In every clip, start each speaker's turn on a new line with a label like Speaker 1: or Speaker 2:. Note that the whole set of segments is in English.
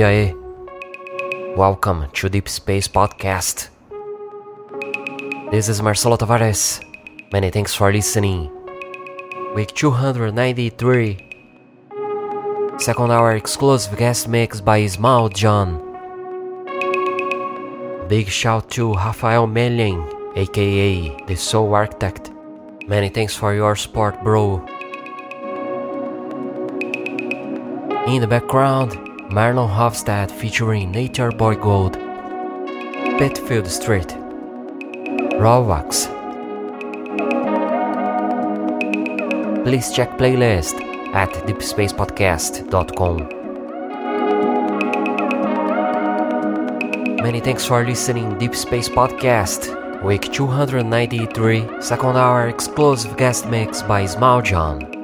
Speaker 1: E aí? Welcome to Deep Space Podcast. This is Marcelo Tavares. Many thanks for listening. Week 293. Second hour exclusive guest mix by Ismail John. Big shout to Rafael Melen, aka The Soul Architect. Many thanks for your support, bro. In the background, Marlon Hoffstadt featuring Nature Boy Gold, Pitfield Street, Raw Wax. Please check playlist at deepspacepodcast.com. Many thanks for listening Deep Space Podcast, week 293, second hour exclusive guest mix by Small John.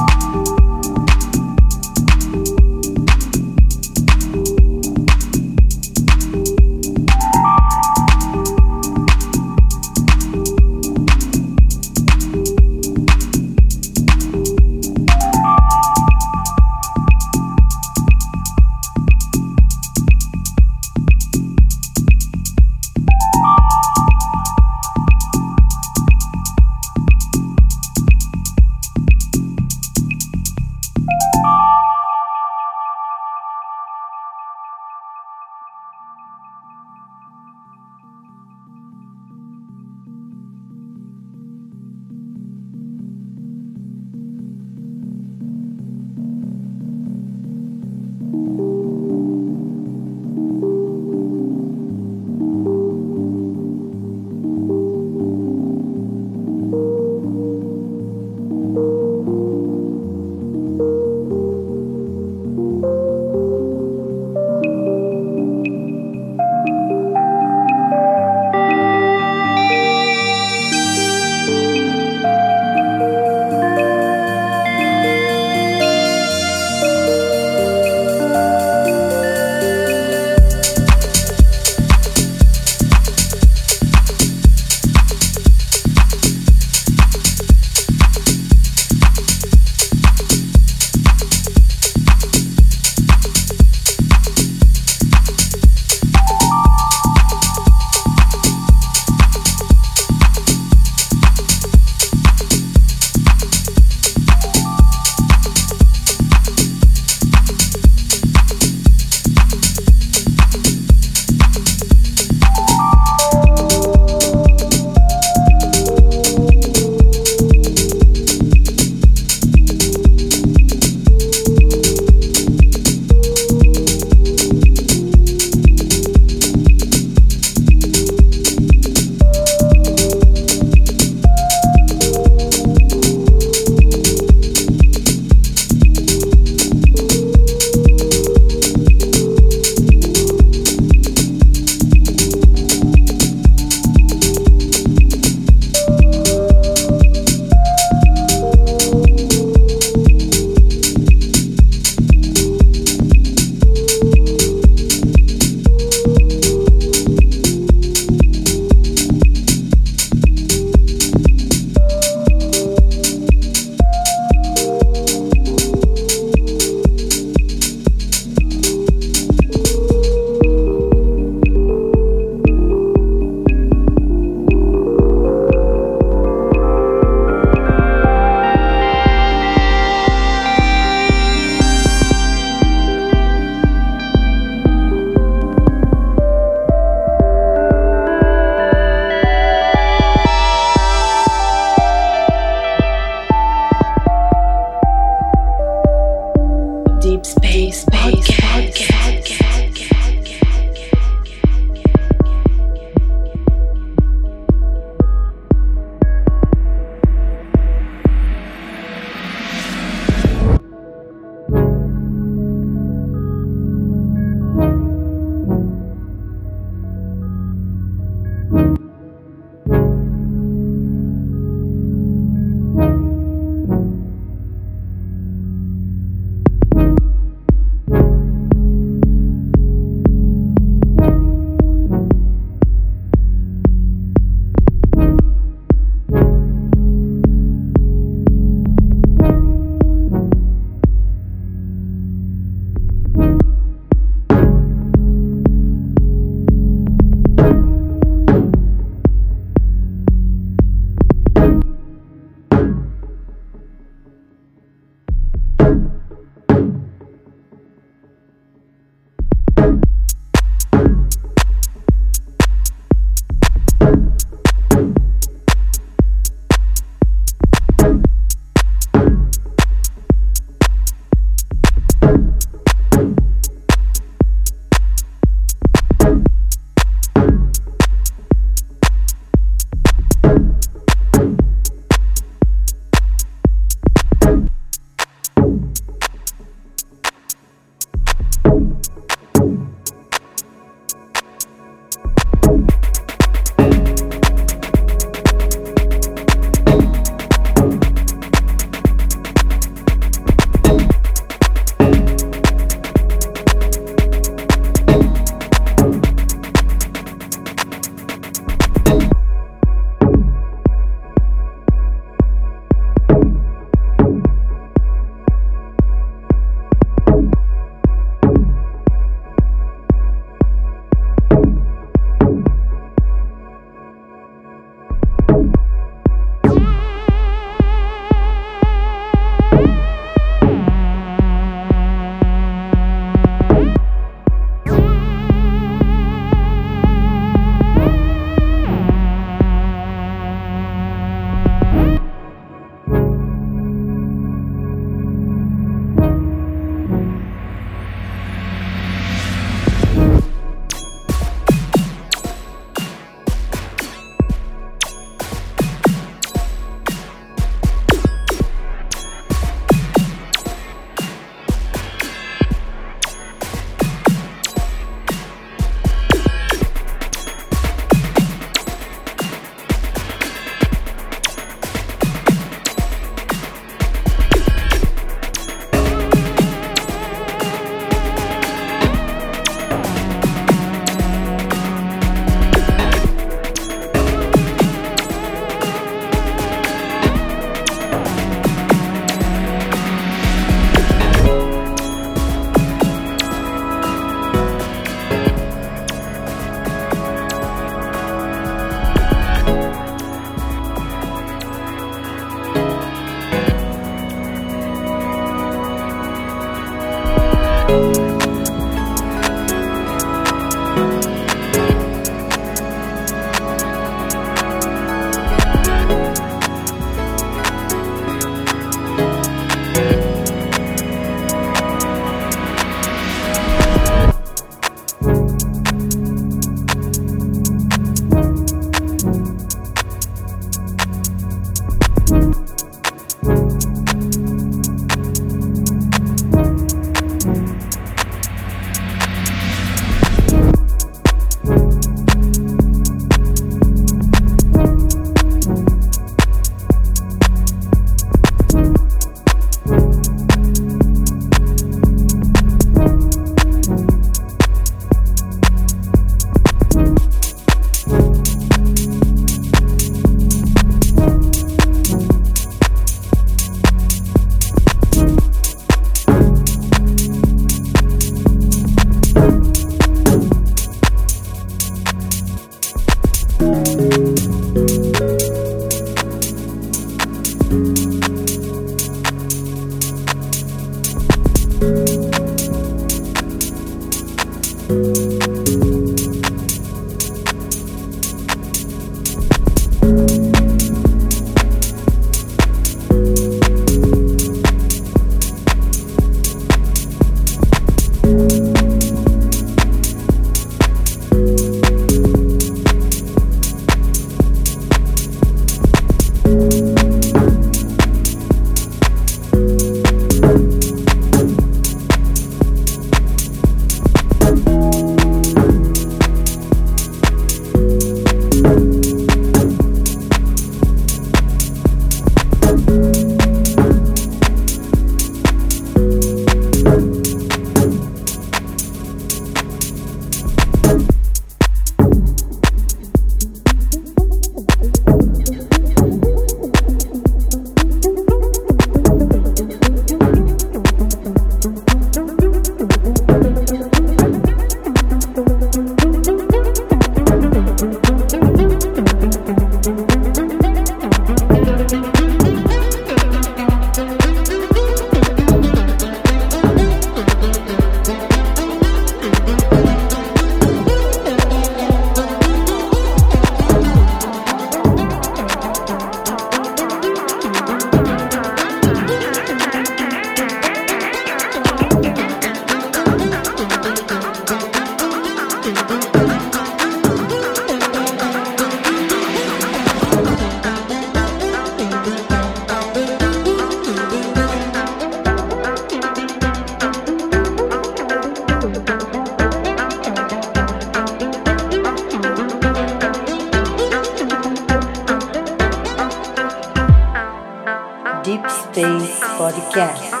Speaker 2: Podcast.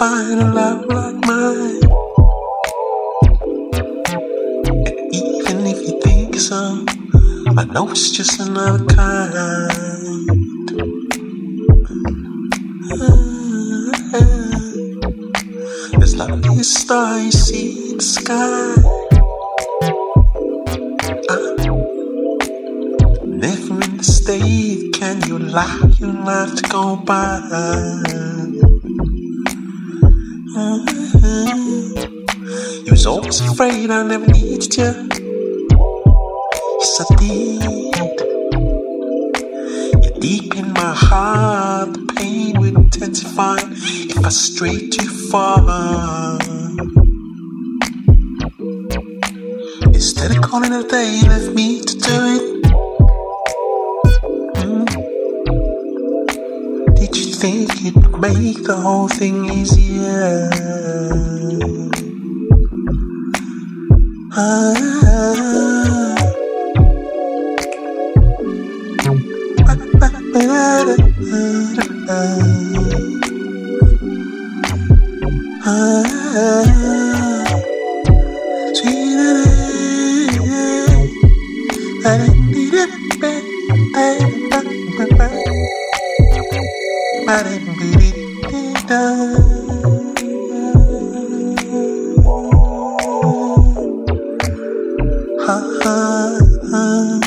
Speaker 3: find a love like mine. And even if you think so, I know it's just another kind. There's lovely a star you see in the sky. Never in the state can you allow your life to go by. Afraid I never needed you. Yes, I did. You're deep in my heart. The pain would intensify if I stray too far. Instead of calling it a day, you left me to do it. Mm. Did you think it would make the whole thing easier? Ah. You're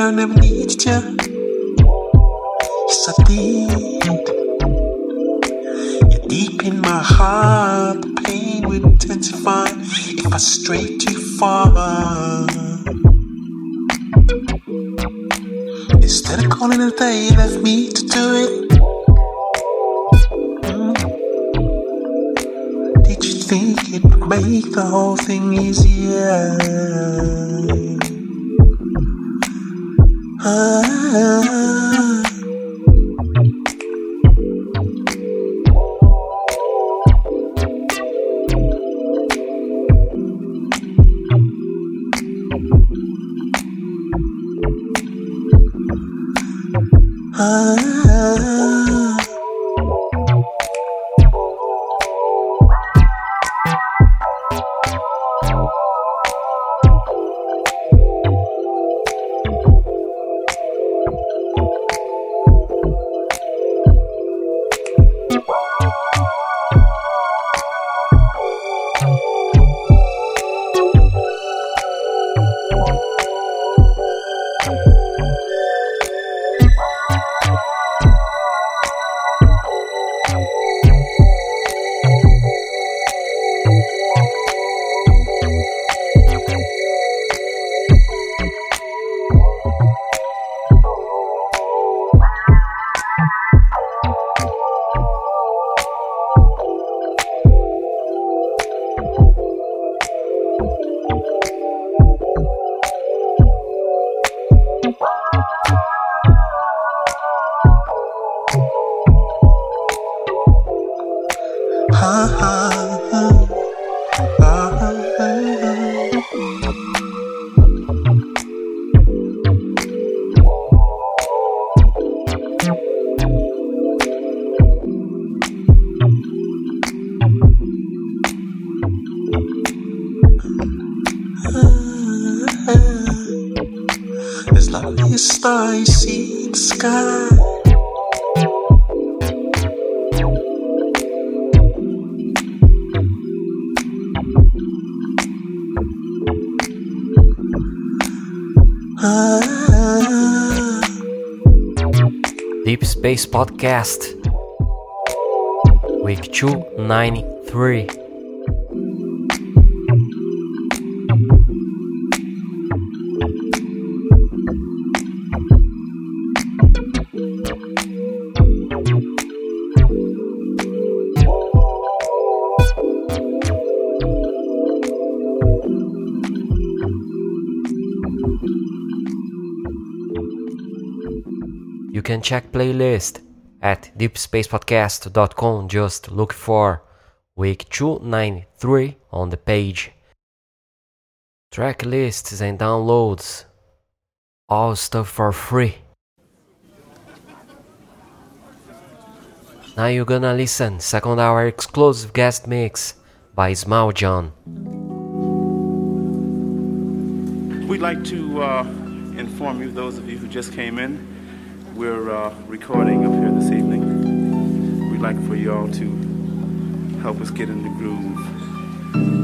Speaker 3: I never needed you. Yes, I. You're deep in my heart. The pain would intensify if I stray too far. Instead of calling it a day, left me to
Speaker 1: Podcast. Week 293. Can check playlist at deepspacepodcast.com. Just look for week 293 on the page. Track lists and downloads. All stuff for free. Now you're gonna listen second hour exclusive guest mix by Smile John.
Speaker 4: We'd like to uh, inform you, those of you who just came in, we're uh, recording up here this evening. We'd like for you all to help us get in the groove.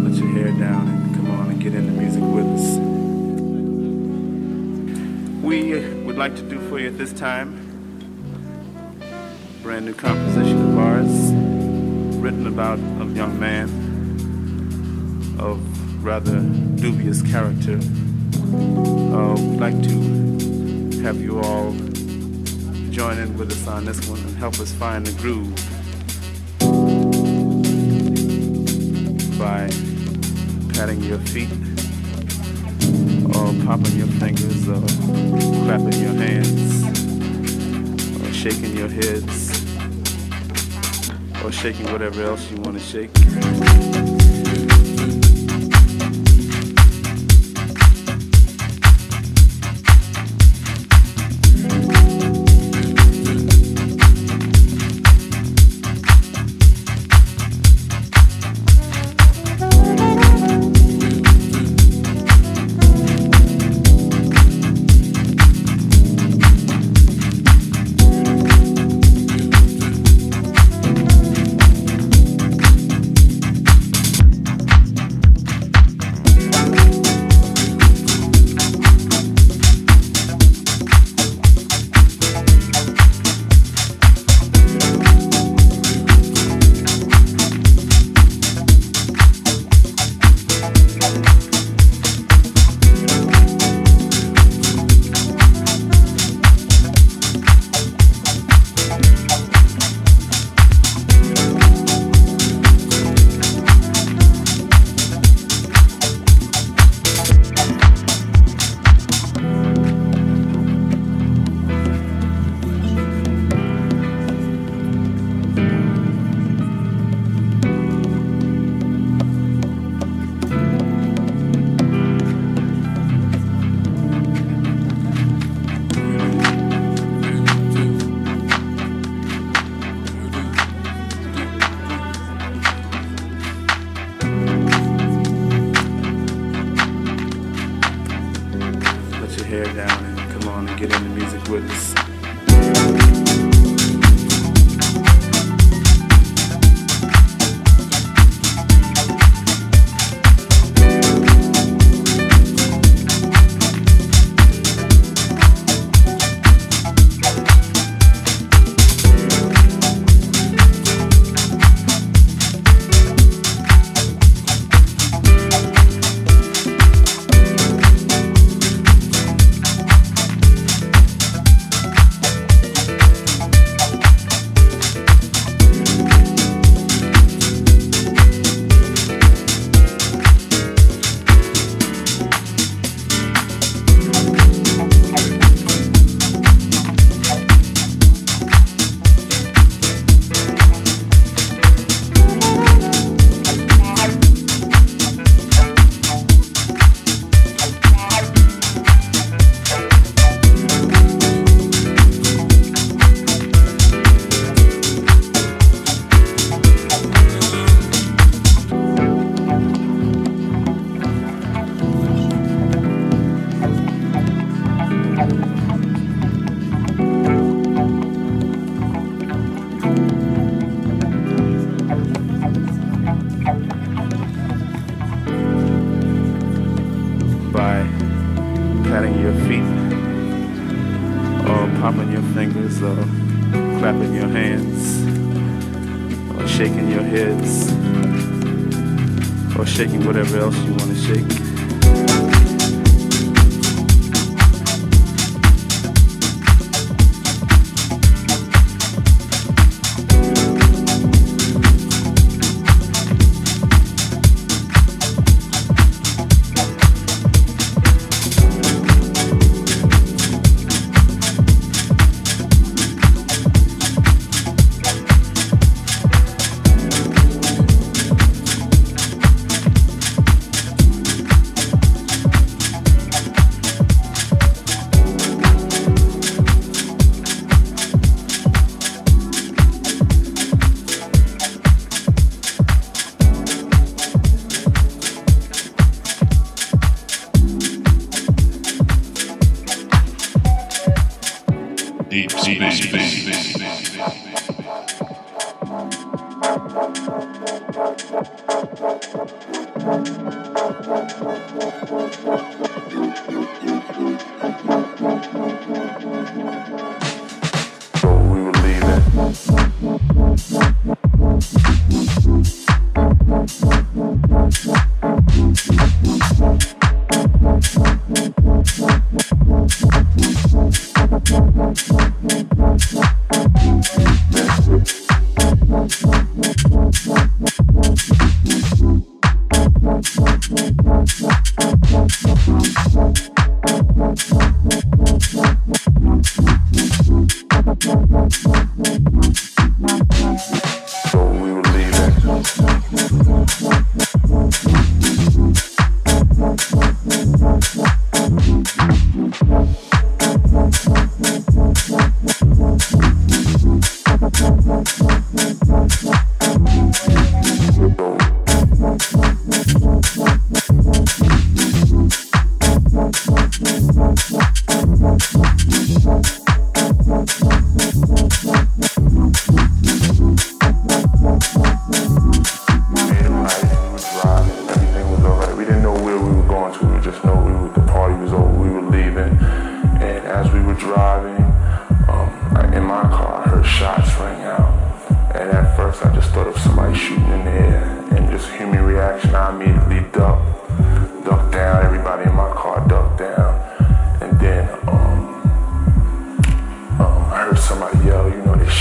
Speaker 4: Let your hair down and come on and get in the music with us. We would like to do for you at this time a brand new composition of ours written about a young man of rather dubious character. Uh, we'd like to have you all join in with us on this one and help us find the groove by patting your feet or popping your fingers or clapping your hands or shaking your heads or shaking whatever else you want to shake.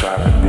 Speaker 5: You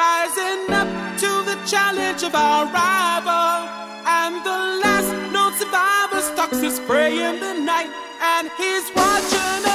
Speaker 6: rising up to the challenge of our rival. And the last known survivor stalks his prey in the night, and he's watching.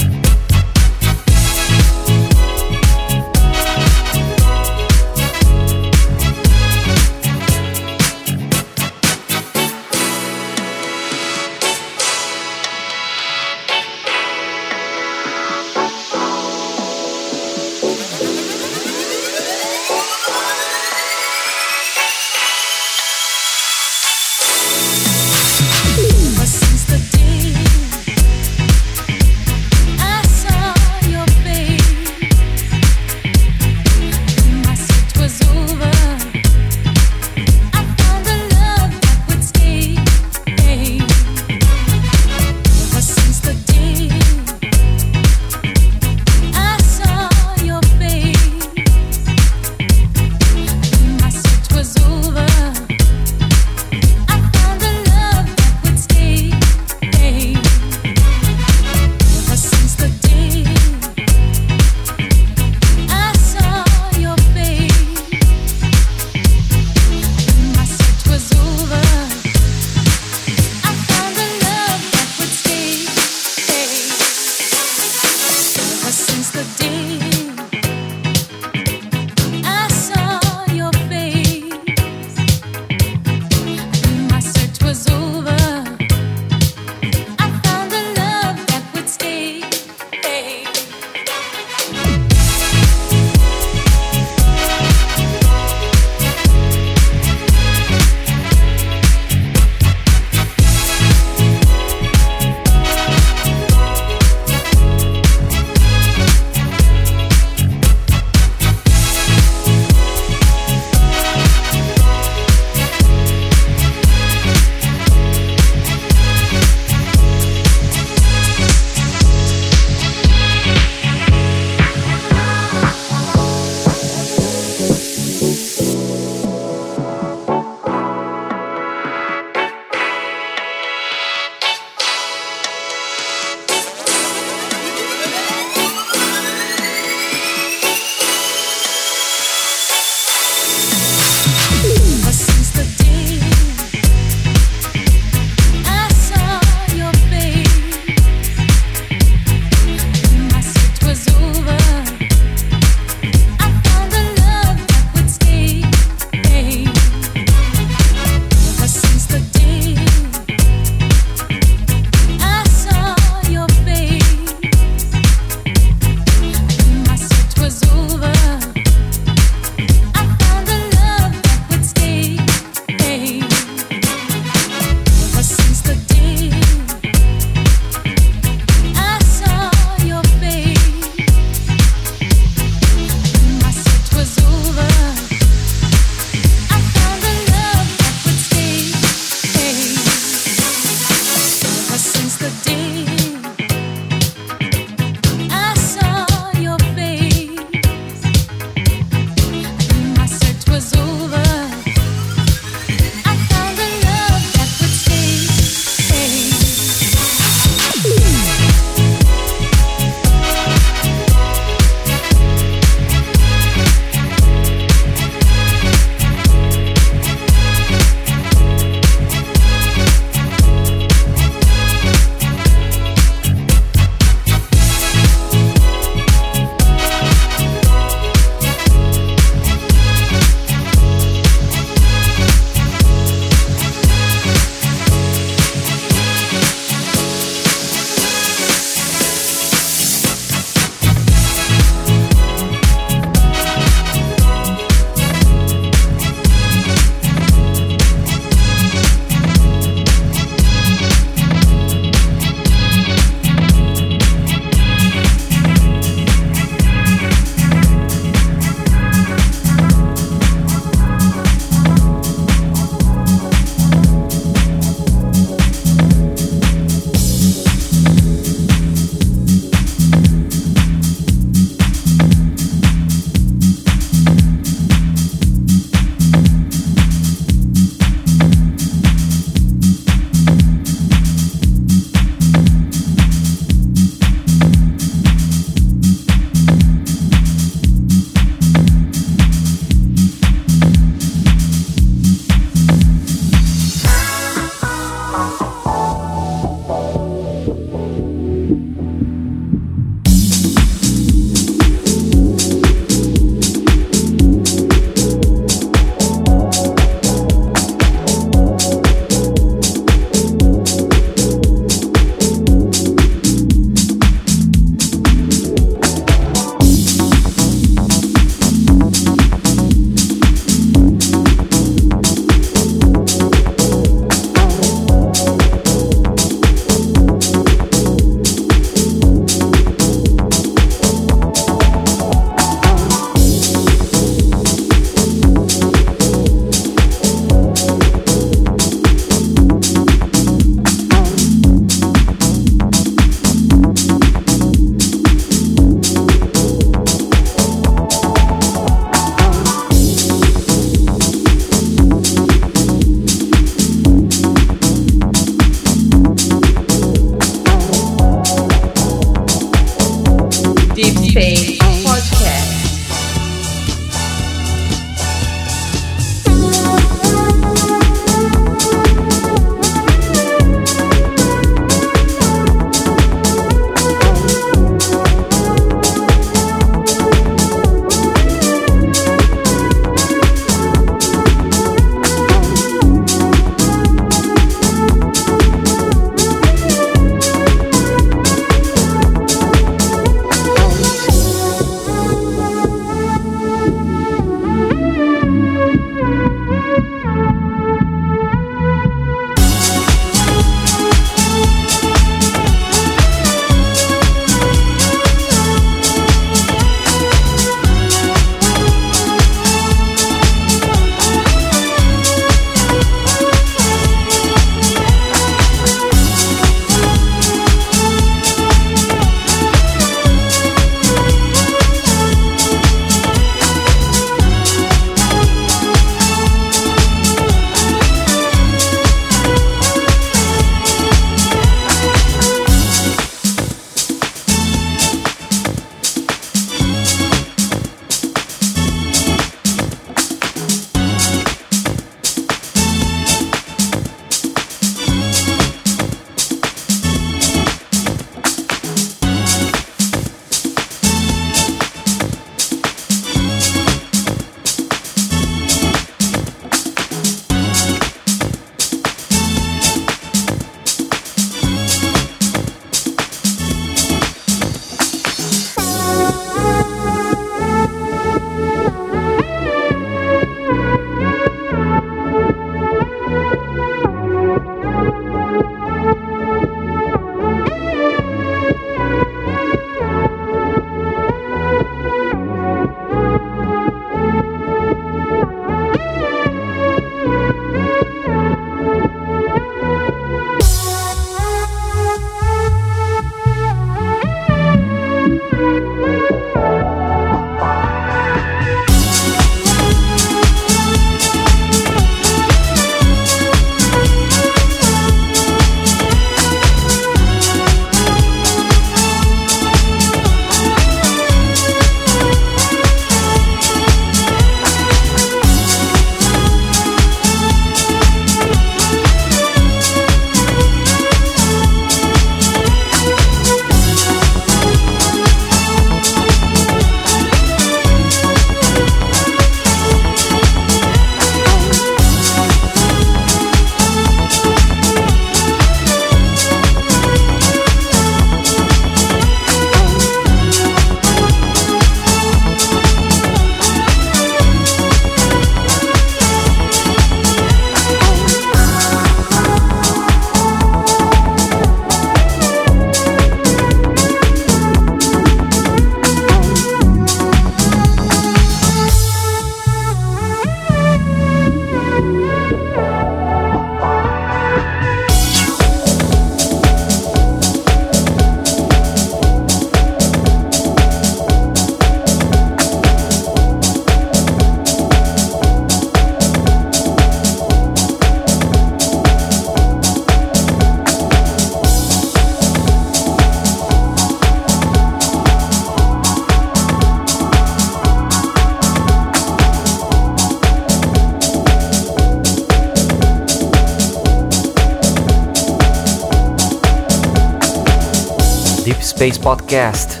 Speaker 1: Space Podcast,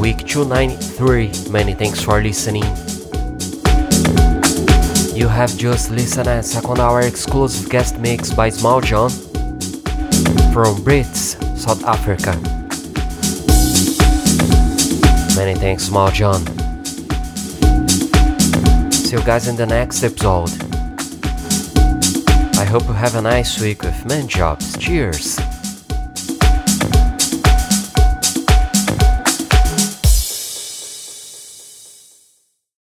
Speaker 1: week 293. Many thanks for listening. You have just listened a second hour exclusive guest mix by Small John from Brits, South Africa. Many thanks, Small John. See you guys in the next episode. I hope you have a nice week with man jobs. Cheers!